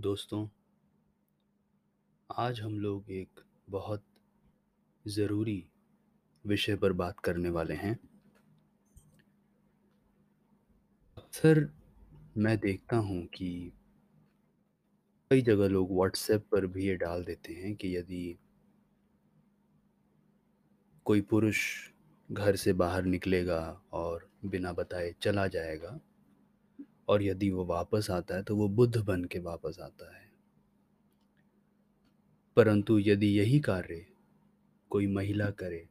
दोस्तों, आज हम लोग एक बहुत ज़रूरी विषय पर बात करने वाले हैं। अक्सर मैं देखता हूँ कि कई जगह लोग व्हाट्सएप पर भी ये डाल देते हैं कि यदि कोई पुरुष घर से बाहर निकलेगा और बिना बताए चला जाएगा और यदि वो वापस आता है तो वो बुद्ध बन के वापस आता है। परंतु यदि यही कार्य कोई महिला करे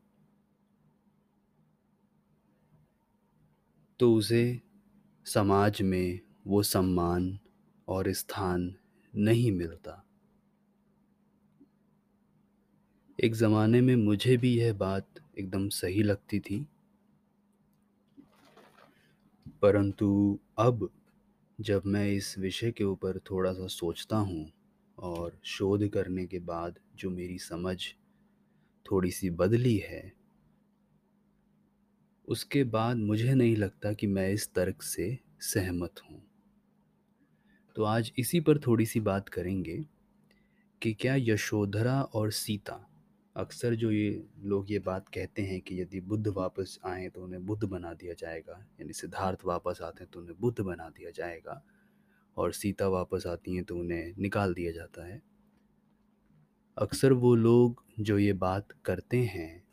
तो उसे समाज में वो सम्मान और स्थान नहीं मिलता। एक ज़माने में मुझे भी यह बात एकदम सही लगती थी, परंतु अब जब मैं इस विषय के ऊपर थोड़ा सा सोचता हूँ और शोध करने के बाद जो मेरी समझ थोड़ी सी बदली है उसके बाद मुझे नहीं लगता कि मैं इस तर्क से सहमत हूँ। तो आज इसी पर थोड़ी सी बात करेंगे कि क्या यशोधरा और सीता अक्सर जो ये लोग ये बात कहते हैं कि यदि बुद्ध वापस आए तो उन्हें बुद्ध बना दिया जाएगा, यानी सिद्धार्थ वापस आते हैं तो उन्हें बुद्ध बना दिया जाएगा और सीता वापस आती हैं तो उन्हें निकाल दिया जाता है। अक्सर वो लोग जो ये बात करते हैं,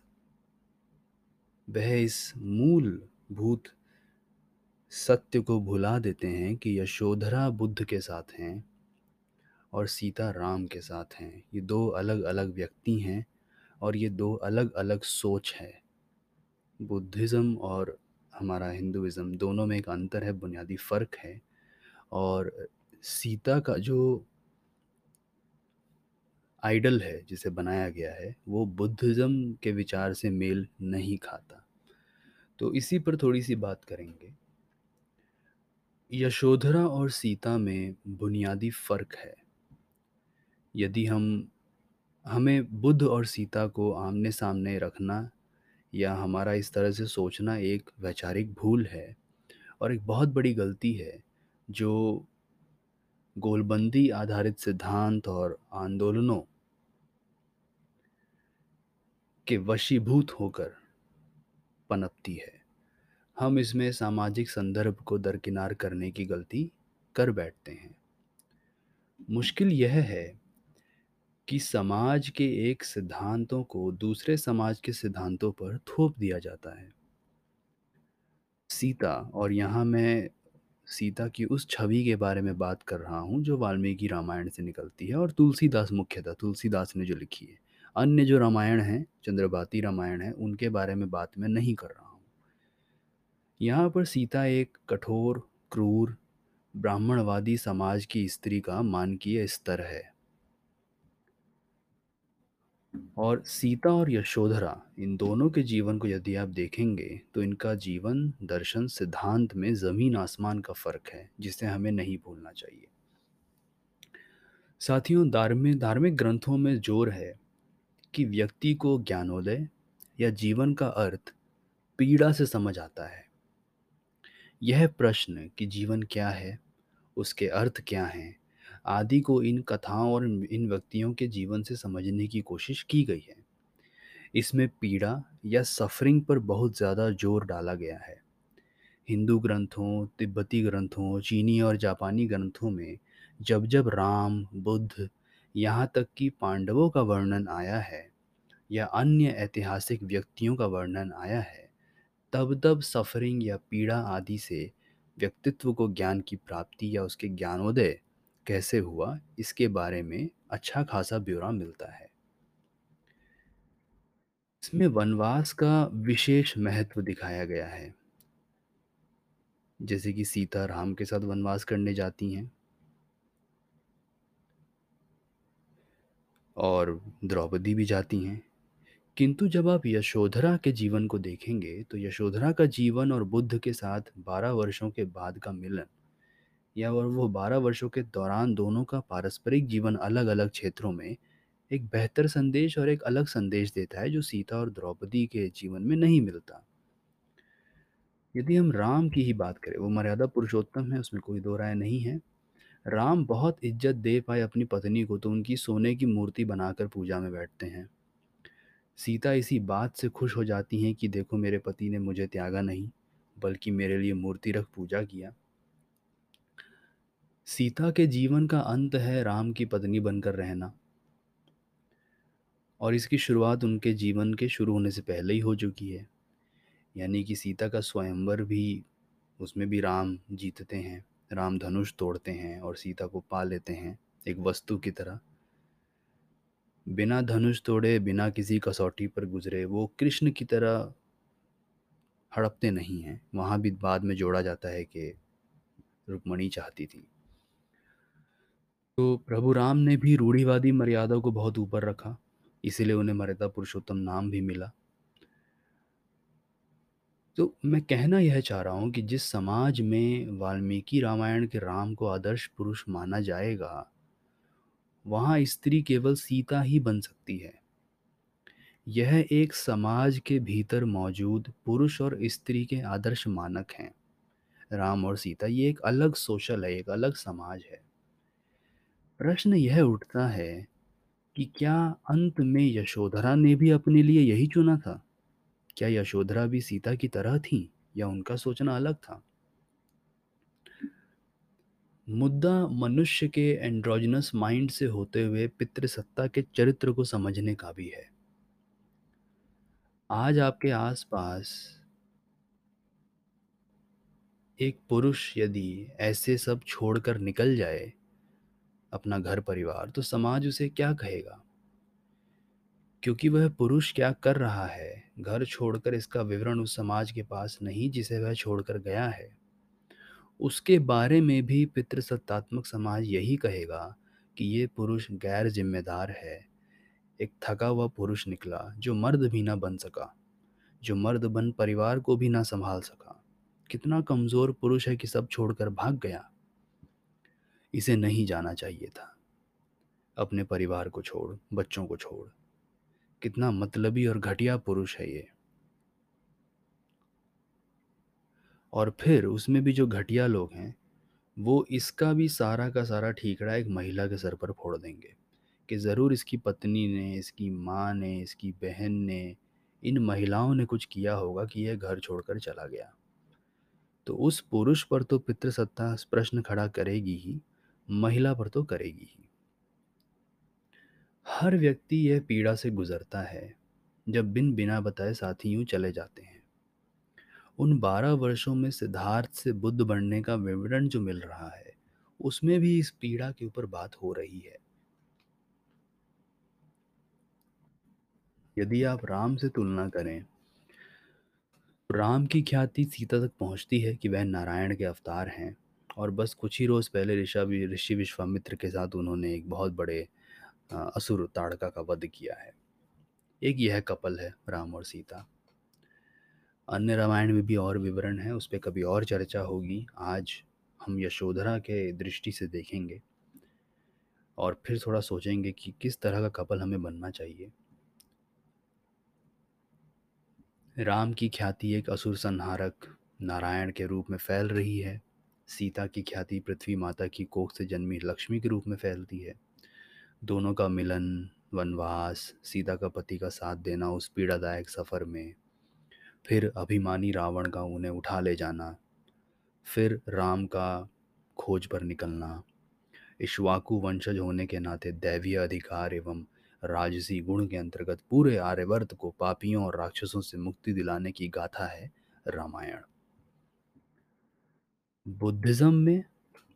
वह इस मूलभूत सत्य को भुला देते हैं कि यशोधरा बुद्ध के साथ हैं और सीता राम के साथ हैं। ये दो अलग अलग व्यक्ति हैं। और ये दो अलग अलग सोच है। बुद्धिज़्म और हमारा हिंदुज़म दोनों में एक अंतर है, बुनियादी फ़र्क है और सीता का जो आइडल है, जिसे बनाया गया है, वो बुद्धिज़्म के विचार से मेल नहीं खाता। तो इसी पर थोड़ी सी बात करेंगे। यशोधरा और सीता में बुनियादी फ़र्क है। यदि हम हमें बुद्ध और सीता को आमने सामने रखना या हमारा इस तरह से सोचना एक वैचारिक भूल है और एक बहुत बड़ी गलती है, जो गोलबंदी आधारित सिद्धांत और आंदोलनों के वशीभूत होकर पनपती है। हम इसमें सामाजिक संदर्भ को दरकिनार करने की गलती कर बैठते हैं। मुश्किल यह है कि समाज के एक सिद्धांतों को दूसरे समाज के सिद्धांतों पर थोप दिया जाता है। सीता, और यहाँ मैं सीता की उस छवि के बारे में बात कर रहा हूँ, जो वाल्मीकि रामायण से निकलती है, और तुलसीदास मुख्यतः, तुलसीदास ने जो लिखी है। अन्य जो रामायण हैं, चंद्रभाती रामायण है, उनके बारे में बात मैं नहीं कर रहा हूँ। यहाँ पर सीता एक कठोर, क्रूर, ब्राह्मणवादी समाज की स्त्री का मानकीय स्तर है। और सीता और यशोधरा, इन दोनों के जीवन को यदि आप देखेंगे तो इनका जीवन दर्शन सिद्धांत में ज़मीन आसमान का फ़र्क है, जिसे हमें नहीं भूलना चाहिए। साथियों, धार्मिक धार्मिक ग्रंथों में ज़ोर है कि व्यक्ति को ज्ञानोदय या जीवन का अर्थ पीड़ा से समझ आता है। यह प्रश्न कि जीवन क्या है, उसके अर्थ क्या हैं आदि को इन कथाओं और इन व्यक्तियों के जीवन से समझने की कोशिश की गई है। इसमें पीड़ा या सफरिंग पर बहुत ज़्यादा ज़ोर डाला गया है। हिंदू ग्रंथों, तिब्बती ग्रंथों, चीनी और जापानी ग्रंथों में जब जब राम, बुद्ध यहाँ तक कि पांडवों का वर्णन आया है या अन्य ऐतिहासिक व्यक्तियों का वर्णन आया है, तब तब सफरिंग या पीड़ा आदि से व्यक्तित्व को ज्ञान की प्राप्ति या उसके ज्ञानोदय कैसे हुआ, इसके बारे में अच्छा खासा ब्यौरा मिलता है। इसमें वनवास का विशेष महत्व दिखाया गया है। जैसे कि सीता राम के साथ वनवास करने जाती हैं। और द्रौपदी भी जाती हैं। किंतु जब आप यशोधरा के जीवन को देखेंगे तो यशोधरा का जीवन और बुद्ध के साथ बारह वर्षों के बाद का मिलन या और वो बारह वर्षों के दौरान दोनों का पारस्परिक जीवन अलग अलग क्षेत्रों में एक बेहतर संदेश और एक अलग संदेश देता है, जो सीता और द्रौपदी के जीवन में नहीं मिलता। यदि हम राम की ही बात करें, वो मर्यादा पुरुषोत्तम है, उसमें कोई दो राय नहीं है। राम बहुत इज़्ज़त दे पाए अपनी पत्नी को तो उनकी सोने की मूर्ति बनाकर पूजा में बैठते हैं। सीता इसी बात से खुश हो जाती हैं कि, देखो, मेरे पति ने मुझे त्यागा नहीं, बल्कि मेरे लिए मूर्ति रख, पूजा किया। सीता के जीवन का अंत है राम की पत्नी बनकर रहना। और इसकी शुरुआत उनके जीवन के शुरू होने से पहले ही हो चुकी है। यानी कि सीता का स्वयंवर भी, उसमें भी राम जीतते हैं, राम धनुष तोड़ते हैं और सीता को पा लेते हैं एक वस्तु की तरह। बिना धनुष तोड़े, बिना किसी कसौटी पर गुजरे, वो कृष्ण की तरह हड़पते नहीं हैं। वहाँ भी बाद में जोड़ा जाता है कि रुक्मणी चाहती थी। तो प्रभु राम ने भी रूढ़िवादी मर्यादा को बहुत ऊपर रखा, इसीलिए उन्हें मर्यादा पुरुषोत्तम नाम भी मिला। तो मैं कहना यह चाह रहा हूँ कि जिस समाज में वाल्मीकि रामायण के राम को आदर्श पुरुष माना जाएगा, वहाँ स्त्री केवल सीता ही बन सकती है। यह एक समाज के भीतर मौजूद पुरुष और स्त्री के आदर्श मानक हैं। राम और सीता ये एक अलग सोशल है, एक अलग समाज है। प्रश्न यह उठता है कि क्या अंत में यशोधरा ने भी अपने लिए यही चुना था? क्या यशोधरा भी सीता की तरह थी या उनका सोचना अलग था? मुद्दा मनुष्य के एंड्रोजनस माइंड से होते हुए पितृसत्ता के चरित्र को समझने का भी है। आज आपके आसपास एक पुरुष यदि ऐसे सब छोड़कर निकल जाए अपना घर परिवार तो समाज उसे क्या कहेगा? क्योंकि वह पुरुष क्या कर रहा है? घर छोड़कर इसका विवरण उस समाज के पास नहीं जिसे वह छोड़कर गया है। उसके बारे में भी पितृसत्तात्मक समाज यही कहेगा कि ये पुरुष गैर जिम्मेदार है। एक थका हुआ पुरुष निकला, जो मर्द भी ना बन सका, जो मर्द बन परिवार को भी ना संभाल सका। कितना कमज़ोर पुरुष है कि सब छोड़कर भाग गया। इसे नहीं जाना चाहिए था। अपने परिवार को छोड़, बच्चों को छोड़। कितना मतलबी और घटिया पुरुष है ये। और फिर उसमें भी जो घटिया लोग हैं, वो इसका भी सारा का सारा ठीकरा एक महिला के सर पर फोड़ देंगे कि ज़रूर इसकी पत्नी ने, इसकी माँ ने, इसकी बहन ने, इन महिलाओं ने कुछ किया होगा कि यह घर छोड़कर चला गया। तो उस पुरुष पर तो पितृसत्ता प्रश्न खड़ा करेगी ही। महिला पर तो करेगी ही। हर व्यक्ति यह पीड़ा से गुजरता है, जब बिन बिना बताए साथी यूँ चले जाते हैं। उन बारह वर्षों में सिद्धार्थ से बुद्ध बनने का विवरण जो मिल रहा है, उसमें भी इस पीड़ा के ऊपर बात हो रही है। यदि आप राम से तुलना करें तो राम की ख्याति सीता तक पहुँचती है कि वह नारायण के अवतार हैं। और बस कुछ ही रोज़ पहले ऋषा भी ऋषि विश्वामित्र के साथ उन्होंने एक बहुत बड़े असुर ताड़का का वध किया है। एक यह कपल है, राम और सीता। अन्य रामायण में भी और विवरण है, उस पर कभी और चर्चा होगी। आज हम यशोधरा के दृष्टि से देखेंगे और फिर थोड़ा सोचेंगे कि किस तरह का कपल हमें बनना चाहिए। राम की ख्याति एक असुर संहारक नारायण के रूप में फैल रही है। सीता की ख्याति पृथ्वी माता की कोख से जन्मी लक्ष्मी के रूप में फैलती है। दोनों का मिलन, वनवास, सीता का पति का साथ देना उस पीड़ादायक सफ़र में। फिर अभिमानी रावण का उन्हें उठा ले जाना। फिर राम का खोज पर निकलना। इश्वाकु वंशज होने के नाते दैवीय अधिकार एवं राजसी गुण के अंतर्गत पूरे आर्यवर्त को पापियों और राक्षसों से मुक्ति दिलाने की गाथा है रामायण। बुद्धिज्म में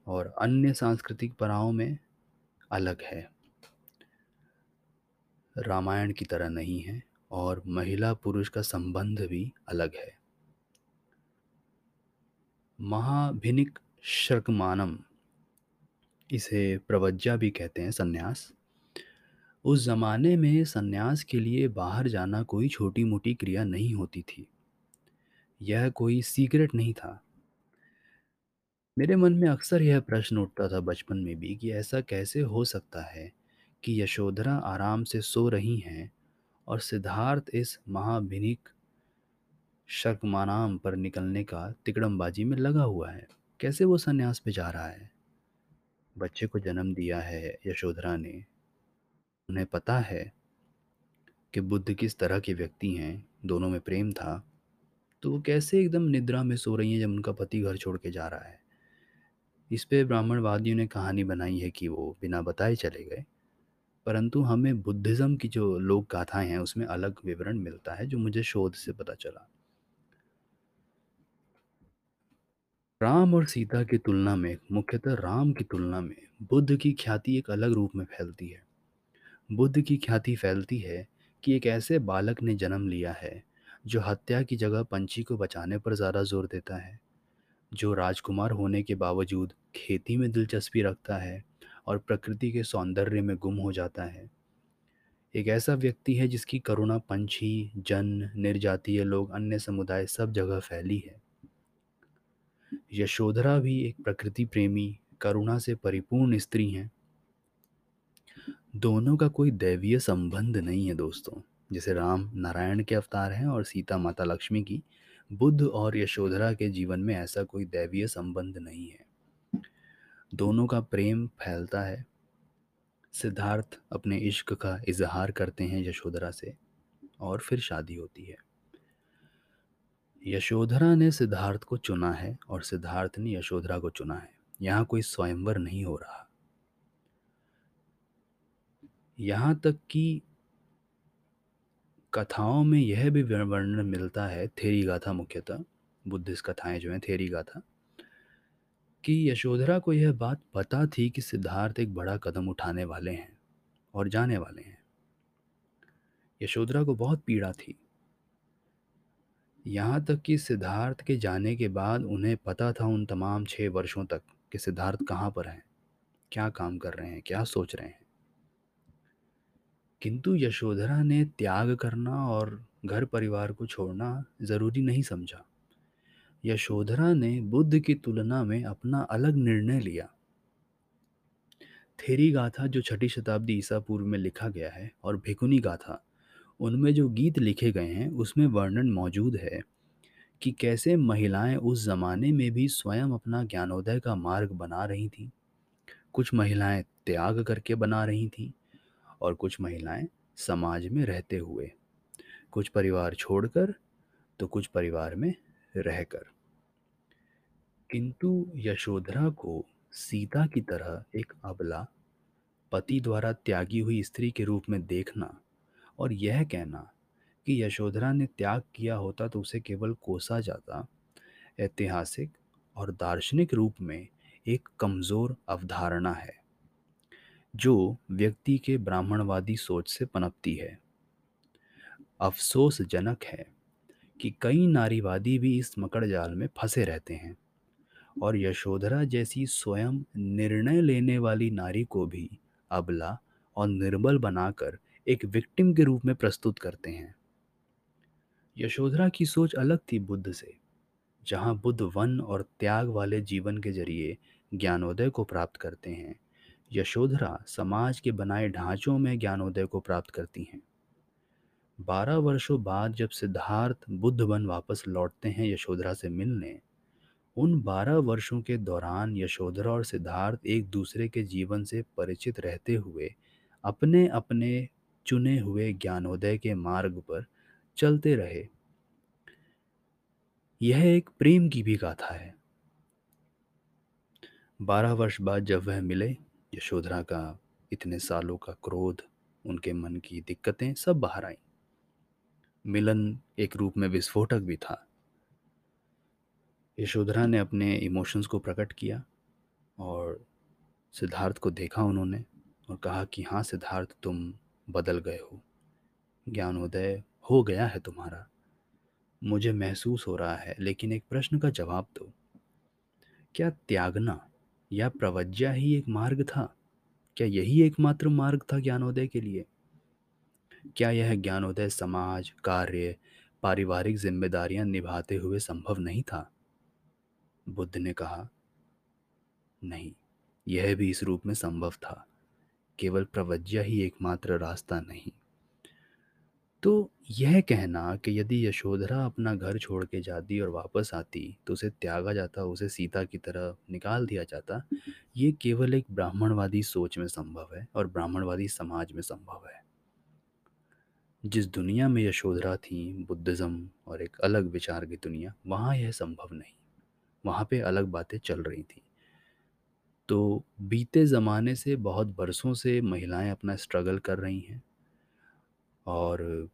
और अन्य सांस्कृतिक पराओं में अलग है। रामायण की तरह नहीं है और महिला पुरुष का संबंध भी अलग है। महाभिनिक शर्कमानम, इसे प्रवज्जा भी कहते हैं, सन्यास। उस ज़माने में सन्यास के लिए बाहर जाना कोई छोटी मोटी क्रिया नहीं होती थी। यह कोई सीक्रेट नहीं था। मेरे मन में अक्सर यह प्रश्न उठता था बचपन में भी कि ऐसा कैसे हो सकता है कि यशोधरा आराम से सो रही हैं और सिद्धार्थ इस महाभिनिक शर्कमानाम पर निकलने का तिकड़मबाजी में लगा हुआ है। कैसे वो संन्यास पे जा रहा है? बच्चे को जन्म दिया है यशोधरा ने। उन्हें पता है कि बुद्ध किस तरह के व्यक्ति हैं, दोनों में प्रेम था। तो वो कैसे एकदम निद्रा में सो रही हैं जब उनका पति घर छोड़ के जा रहा है? इस पे ब्राह्मणवादियों ने कहानी बनाई है कि वो बिना बताए चले गए। परंतु हमें बुद्धिज़्म की जो लोक गाथाएँ हैं, उसमें अलग विवरण मिलता है, जो मुझे शोध से पता चला। राम और सीता की तुलना में, मुख्यतः राम की तुलना में, बुद्ध की ख्याति एक अलग रूप में फैलती है। बुद्ध की ख्याति फैलती है कि एक ऐसे बालक ने जन्म लिया है, जो हत्या की जगह पंछी को बचाने पर ज़्यादा ज़ोर देता है। जो राजकुमार होने के बावजूद खेती में दिलचस्पी रखता है और प्रकृति के सौंदर्य में गुम हो जाता है। एक ऐसा व्यक्ति है जिसकी करुणा पंछी, जन, निर्जातीय लोग, अन्य समुदाय सब जगह फैली है। यशोधरा भी एक प्रकृति प्रेमी, करुणा से परिपूर्ण स्त्री हैं। दोनों का कोई दैवीय संबंध नहीं है दोस्तों। जैसे राम नारायण के अवतार हैं और सीता माता लक्ष्मी की बुद्ध और यशोधरा के जीवन में ऐसा कोई दैवीय संबंध नहीं है। दोनों का प्रेम फैलता है। सिद्धार्थ अपने इश्क का इजहार करते हैं यशोधरा से और फिर शादी होती है। यशोधरा ने सिद्धार्थ को चुना है और सिद्धार्थ ने यशोधरा को चुना है। यहाँ कोई स्वयंवर नहीं हो रहा। यहाँ तक कि कथाओं में यह भी वर्णन मिलता है, थेरी गाथा मुख्यतः, बुद्धिस्ट कथाएँ जो हैं, थेरी गाथा, कि यशोधरा को यह बात पता थी कि सिद्धार्थ एक बड़ा कदम उठाने वाले हैं और जाने वाले हैं। यशोधरा को बहुत पीड़ा थी। यहाँ तक कि सिद्धार्थ के जाने के बाद उन्हें पता था उन तमाम छः वर्षों तक कि सिद्धार्थ कहाँ पर हैं, क्या काम कर रहे हैं, क्या सोच रहे हैं। किंतु यशोधरा ने त्याग करना और घर परिवार को छोड़ना ज़रूरी नहीं समझा। यशोधरा ने बुद्ध की तुलना में अपना अलग निर्णय लिया। थेरी गाथा जो छठी शताब्दी ईसा पूर्व में लिखा गया है और भिकुनी गाथा, उनमें जो गीत लिखे गए हैं, उसमें वर्णन मौजूद है कि कैसे महिलाएँ उस ज़माने में भी स्वयं अपना ज्ञानोदय का मार्ग बना रही थीं। कुछ महिलाएँ त्याग करके बना रही थीं और कुछ महिलाएँ समाज में रहते हुए। कुछ परिवार छोड़कर तो कुछ परिवार में रहकर। किंतु यशोधरा को सीता की तरह एक अबला, पति द्वारा त्यागी हुई स्त्री के रूप में देखना और यह कहना कि यशोधरा ने त्याग किया होता तो उसे केवल कोसा जाता, ऐतिहासिक और दार्शनिक रूप में एक कमज़ोर अवधारणा है। जो व्यक्ति के ब्राह्मणवादी सोच से पनपती है। अफसोसजनक है कि कई नारीवादी भी इस मकड़ जाल में फंसे रहते हैं और यशोधरा जैसी स्वयं निर्णय लेने वाली नारी को भी अबला और निर्बल बनाकर एक विक्टिम के रूप में प्रस्तुत करते हैं। यशोधरा की सोच अलग थी बुद्ध से, जहाँ बुद्ध वन और त्याग वाले जीवन के ज़रिए ज्ञानोदय को प्राप्त करते हैं। यशोधरा समाज के बनाए ढांचों में ज्ञानोदय को प्राप्त करती हैं। बारह वर्षों बाद जब सिद्धार्थ बुद्ध बन वापस लौटते हैं यशोधरा से मिलने, उन बारह वर्षों के दौरान यशोधरा और सिद्धार्थ एक दूसरे के जीवन से परिचित रहते हुए अपने अपने चुने हुए ज्ञानोदय के मार्ग पर चलते रहे। यह एक प्रेम की भी गाथा है। बारह वर्ष बाद जब वह मिले यशोधरा का इतने सालों का क्रोध, उनके मन की दिक्कतें सब बाहर आईं। मिलन एक रूप में विस्फोटक भी था। यशोधरा ने अपने इमोशंस को प्रकट किया और सिद्धार्थ को देखा उन्होंने और कहा कि हाँ सिद्धार्थ, तुम बदल गए हो। ज्ञानोदय हो गया है तुम्हारा। मुझे महसूस हो रहा है, लेकिन एक प्रश्न का जवाब दो। क्या त्यागना या प्रवज्ञा ही एक मार्ग था? क्या यही एकमात्र मार्ग था ज्ञानोदय के लिए? क्या यह ज्ञानोदय समाज, कार्य, पारिवारिक जिम्मेदारियाँ निभाते हुए संभव नहीं था? बुद्ध ने कहा, नहीं, यह भी इस रूप में संभव था। केवल प्रवज्ञा ही एकमात्र रास्ता नहीं। तो यह कहना कि यदि यशोधरा अपना घर छोड़ के जाती और वापस आती तो उसे त्यागा जाता, उसे सीता की तरह निकाल दिया जाता, ये केवल एक ब्राह्मणवादी सोच में संभव है और ब्राह्मणवादी समाज में संभव है। जिस दुनिया में यशोधरा थी, बुद्धिज़्म और एक अलग विचार की दुनिया, वहाँ यह संभव नहीं। वहाँ पे अलग बातें चल रही थी। तो बीते ज़माने से बहुत बरसों से महिलाएँ अपना स्ट्रगल कर रही हैं और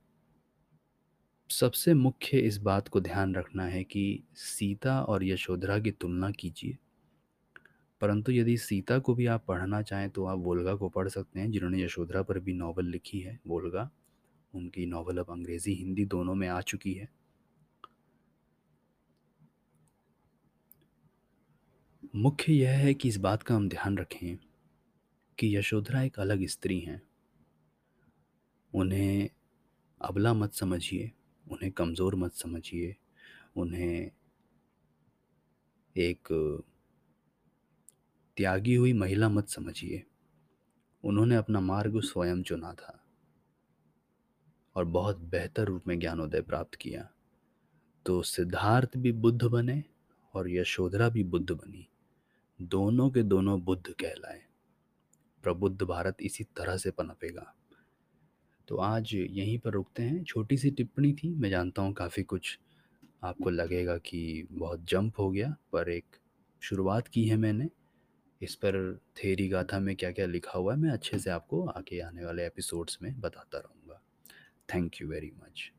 सबसे मुख्य इस बात को ध्यान रखना है कि सीता और यशोधरा की तुलना कीजिए। परंतु यदि सीता को भी आप पढ़ना चाहें तो आप वोल्गा को पढ़ सकते हैं, जिन्होंने यशोधरा पर भी नावल लिखी है, वोल्गा। उनकी नावल अब अंग्रेज़ी, हिंदी दोनों में आ चुकी है। मुख्य यह है कि इस बात का हम ध्यान रखें कि यशोधरा एक अलग स्त्री हैं। उन्हें अबला मत समझिए, उन्हें कमज़ोर मत समझिए, उन्हें एक त्यागी हुई महिला मत समझिए। उन्होंने अपना मार्ग स्वयं चुना था और बहुत बेहतर रूप में ज्ञानोदय प्राप्त किया। तो सिद्धार्थ भी बुद्ध बने और यशोधरा भी बुद्ध बनी। दोनों के दोनों बुद्ध कहलाए। प्रबुद्ध भारत इसी तरह से पनपेगा। तो आज यहीं पर रुकते हैं। छोटी सी टिप्पणी थी, मैं जानता हूँ काफ़ी कुछ आपको लगेगा कि बहुत जंप हो गया, पर एक शुरुआत की है मैंने। इस पर थेरी गाथा में क्या क्या लिखा हुआ है, मैं अच्छे से आपको आगे आने वाले एपिसोड्स में बताता रहूँगा। Thank you very much.